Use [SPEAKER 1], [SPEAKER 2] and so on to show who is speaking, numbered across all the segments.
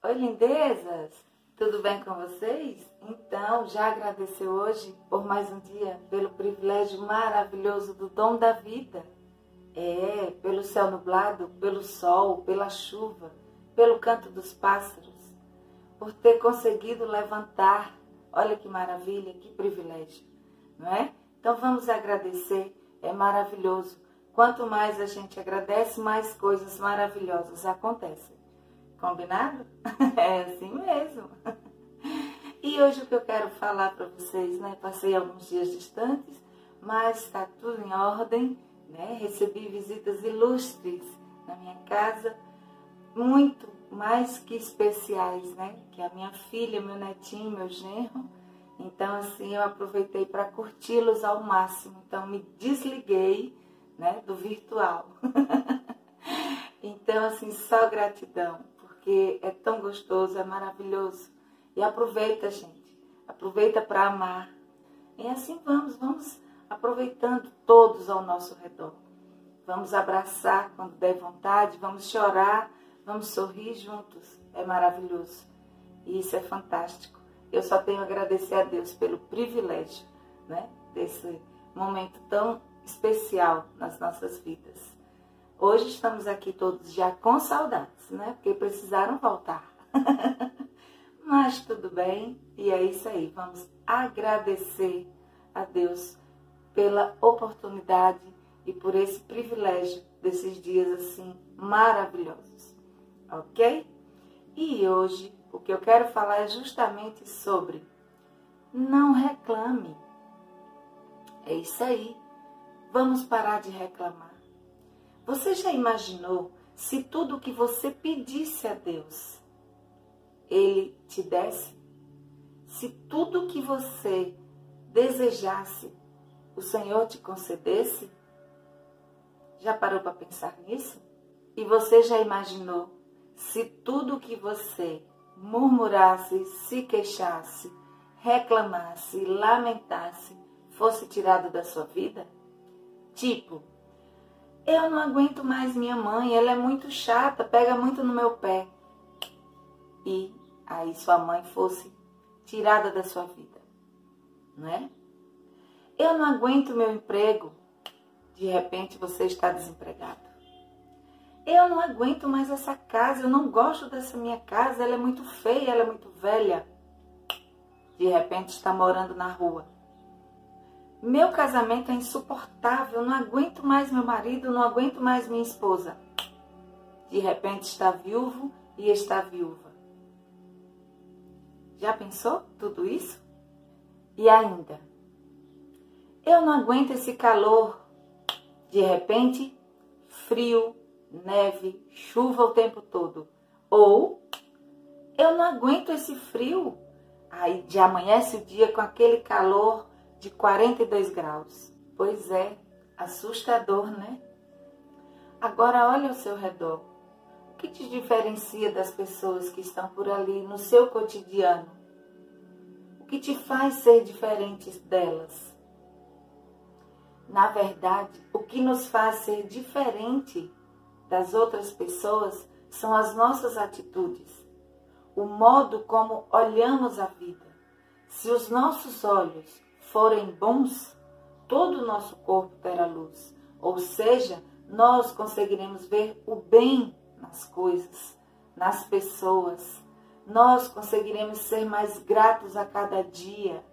[SPEAKER 1] Oi, lindezas! Tudo bem com vocês? Então, já agradeceu hoje por mais um dia, pelo privilégio maravilhoso do dom da vida? É, pelo céu nublado, pelo sol, pela chuva, pelo canto dos pássaros, por ter conseguido levantar. Olha que maravilha, que privilégio, não é? Então vamos agradecer, é maravilhoso. Quanto mais a gente agradece, mais coisas maravilhosas acontecem. Combinado? É assim mesmo. E hoje o que eu quero falar para vocês, né? Passei alguns dias distantes, mas está tudo em ordem, né? Recebi visitas ilustres na minha casa, muito mais que especiais, né? Que a minha filha, meu netinho, meu genro. Então, assim, eu aproveitei para curti-los ao máximo. Então, me desliguei, né? Do virtual. então, assim, só gratidão porque é tão gostoso, é maravilhoso. E aproveita, gente. Aproveita para amar. E assim vamos, vamos aproveitando todos ao nosso redor. Vamos abraçar quando der vontade, vamos chorar, vamos sorrir juntos. É maravilhoso. E isso é fantástico. Eu só tenho a agradecer a Deus pelo privilégio, né, desse momento tão especial nas nossas vidas. Hoje estamos aqui todos já com saudades, né? Porque precisaram voltar. Mas tudo bem, e é isso aí. Vamos agradecer a Deus pela oportunidade e por esse privilégio desses dias assim maravilhosos. Ok? E hoje o que eu quero falar é justamente sobre não reclame. É isso aí. Vamos parar de reclamar. Você já imaginou se tudo o que você pedisse a Deus, Ele te desse? Se tudo o que você desejasse, o Senhor te concedesse? Já parou para pensar nisso? E você já imaginou se tudo o que você murmurasse, se queixasse, reclamasse, lamentasse, fosse tirado da sua vida? Tipo, eu não aguento mais minha mãe, ela é muito chata, pega muito no meu pé. E aí sua mãe fosse tirada da sua vida, não é? Eu não aguento meu emprego. De repente você está desempregado. Eu não aguento mais essa casa, eu não gosto dessa minha casa, ela é muito feia, ela é muito velha. De repente está morando na rua meu casamento é insuportável, não aguento mais meu marido, não aguento mais minha esposa. De repente está viúvo e está viúva. Já pensou tudo isso? E ainda, eu não aguento esse calor. De repente, frio, neve, chuva o tempo todo. Ou eu não aguento esse frio. Aí de amanhece o dia com aquele calor de 42 graus. Pois é, assustador, né? Agora olhe ao seu redor. O que te diferencia das pessoas que estão por ali no seu cotidiano? O que te faz ser diferente delas? Na verdade, o que nos faz ser diferente das outras pessoas são as nossas atitudes, o modo como olhamos a vida. Se os nossos olhos forem bons, todo o nosso corpo terá luz. Ou seja, nós conseguiremos ver o bem nas coisas, nas pessoas. Nós conseguiremos ser mais gratos a cada dia.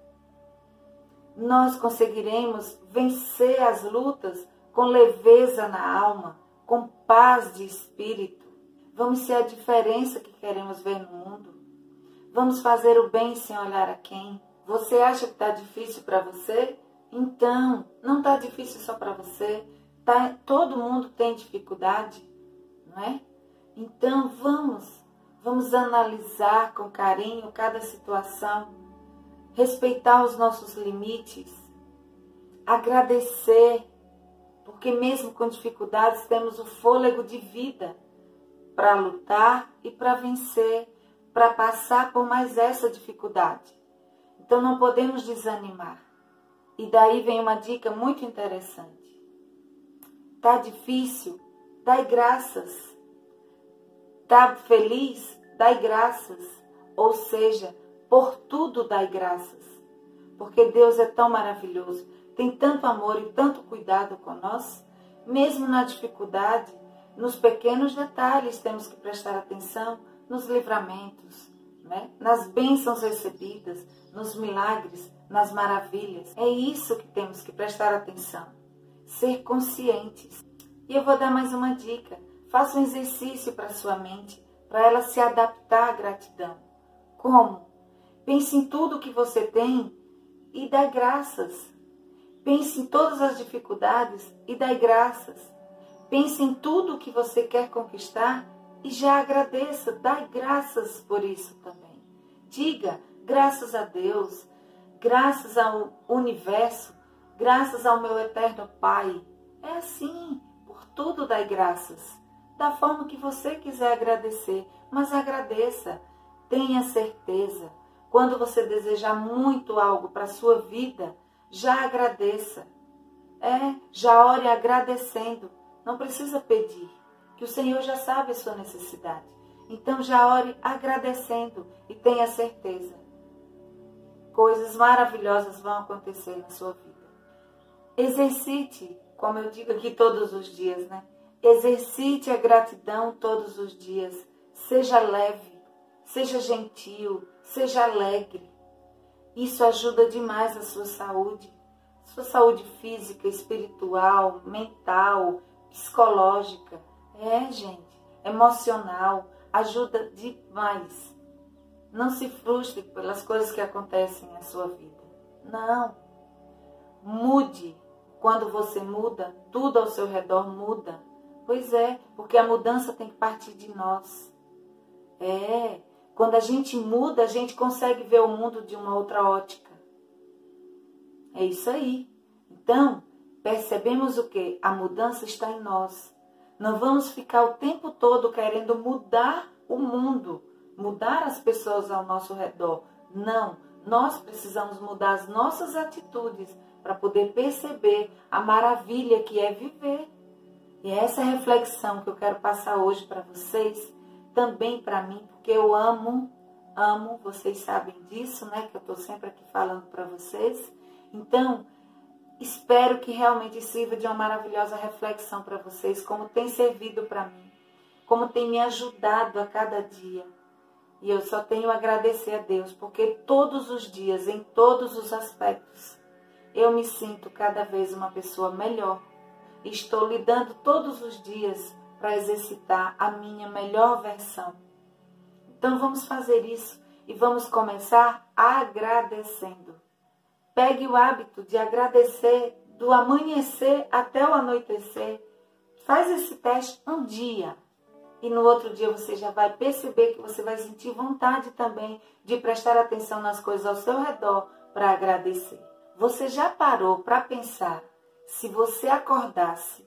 [SPEAKER 1] Nós conseguiremos vencer as lutas com leveza na alma, com paz de espírito. Vamos ser a diferença que queremos ver no mundo. Vamos fazer o bem sem olhar a quem. Você acha que está difícil para você? Então, não está difícil só para você. Tá, todo mundo tem dificuldade, não é? Então, vamos, vamos analisar com carinho cada situação, respeitar os nossos limites, agradecer, porque mesmo com dificuldades temos o fôlego de vida para lutar e para vencer, para passar por mais essa dificuldade. Então não podemos desanimar. E daí vem uma dica muito interessante. Tá difícil? Dai graças. Tá feliz? dai graças, ou seja, por tudo dai graças. Porque Deus é tão maravilhoso, tem tanto amor e tanto cuidado com nós, mesmo na dificuldade, nos pequenos detalhes temos que prestar atenção, nos livramentos, né? nas bênçãos recebidas, nos milagres, nas maravilhas. É isso que temos que prestar atenção. Ser conscientes. E eu vou dar mais uma dica. Faça um exercício para sua mente, para ela se adaptar à gratidão. Como? Pense em tudo que você tem e dá graças. Pense em todas as dificuldades e dá graças. Pense em tudo que você quer conquistar e já agradeça, dá graças por isso também. Diga graças a Deus, graças ao universo, graças ao meu eterno Pai. É assim, por tudo dai graças, da forma que você quiser agradecer, mas agradeça, tenha certeza. Quando você desejar muito algo para a sua vida, já agradeça. É, já ore agradecendo, não precisa pedir, que o Senhor já sabe a sua necessidade. Então já ore agradecendo e tenha certeza coisas maravilhosas vão acontecer na sua vida. Exercite, como eu digo aqui todos os dias, né? Exercite a gratidão todos os dias. Seja leve, seja gentil, seja alegre. Isso ajuda demais a sua saúde, sua saúde física, espiritual, mental, psicológica. É, gente, emocional, ajuda demais. Não se frustre pelas coisas que acontecem na sua vida. Não. Mude. Quando você muda, tudo ao seu redor muda. Pois é, porque a mudança tem que partir de nós. É, quando a gente muda, a gente consegue ver o mundo de uma outra ótica. É isso aí. Então, percebemos o que? A mudança está em nós. Não vamos ficar o tempo todo querendo mudar o mundo mudar as pessoas ao nosso redor. Não, nós precisamos mudar as nossas atitudes para poder perceber a maravilha que é viver. E é essa reflexão que eu quero passar hoje para vocês, também para mim, porque eu amo, amo, vocês sabem disso, né? Que eu estou sempre aqui falando para vocês. Então, espero que realmente sirva de uma maravilhosa reflexão para vocês, como tem servido para mim, como tem me ajudado a cada dia. E eu só tenho a agradecer a Deus, porque todos os dias, em todos os aspectos, eu me sinto cada vez uma pessoa melhor. Estou lidando todos os dias para exercitar a minha melhor versão. Então vamos fazer isso e vamos começar agradecendo. Pegue o hábito de agradecer do amanhecer até o anoitecer. Faz esse teste um dia e no outro dia você já vai perceber que você vai sentir vontade também de prestar atenção nas coisas ao seu redor para agradecer. Você já parou para pensar se você acordasse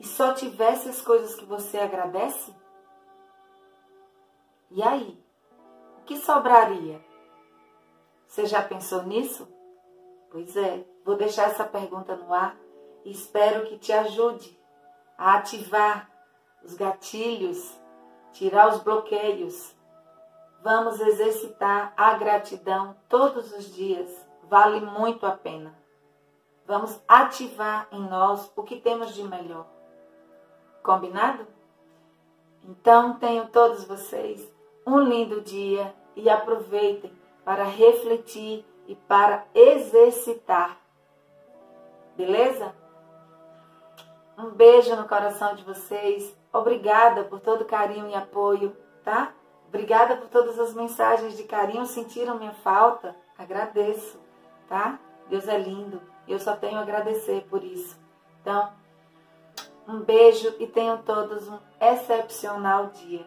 [SPEAKER 1] e só tivesse as coisas que você agradece? E aí? O que sobraria? Você já pensou nisso? Pois é, vou deixar essa pergunta no ar e espero que te ajude a ativar os gatilhos, tirar os bloqueios. Vamos exercitar a gratidão todos os dias. Vale muito a pena. Vamos ativar em nós o que temos de melhor. Combinado? Então, tenham todos vocês um lindo dia e aproveitem para refletir e para exercitar. Beleza? Um beijo no coração de vocês. Obrigada por todo carinho e apoio, tá? Obrigada por todas as mensagens de carinho. Sentiram minha falta? Agradeço, tá? Deus é lindo. Eu só tenho a agradecer por isso. Então, um beijo e tenham todos um excepcional dia.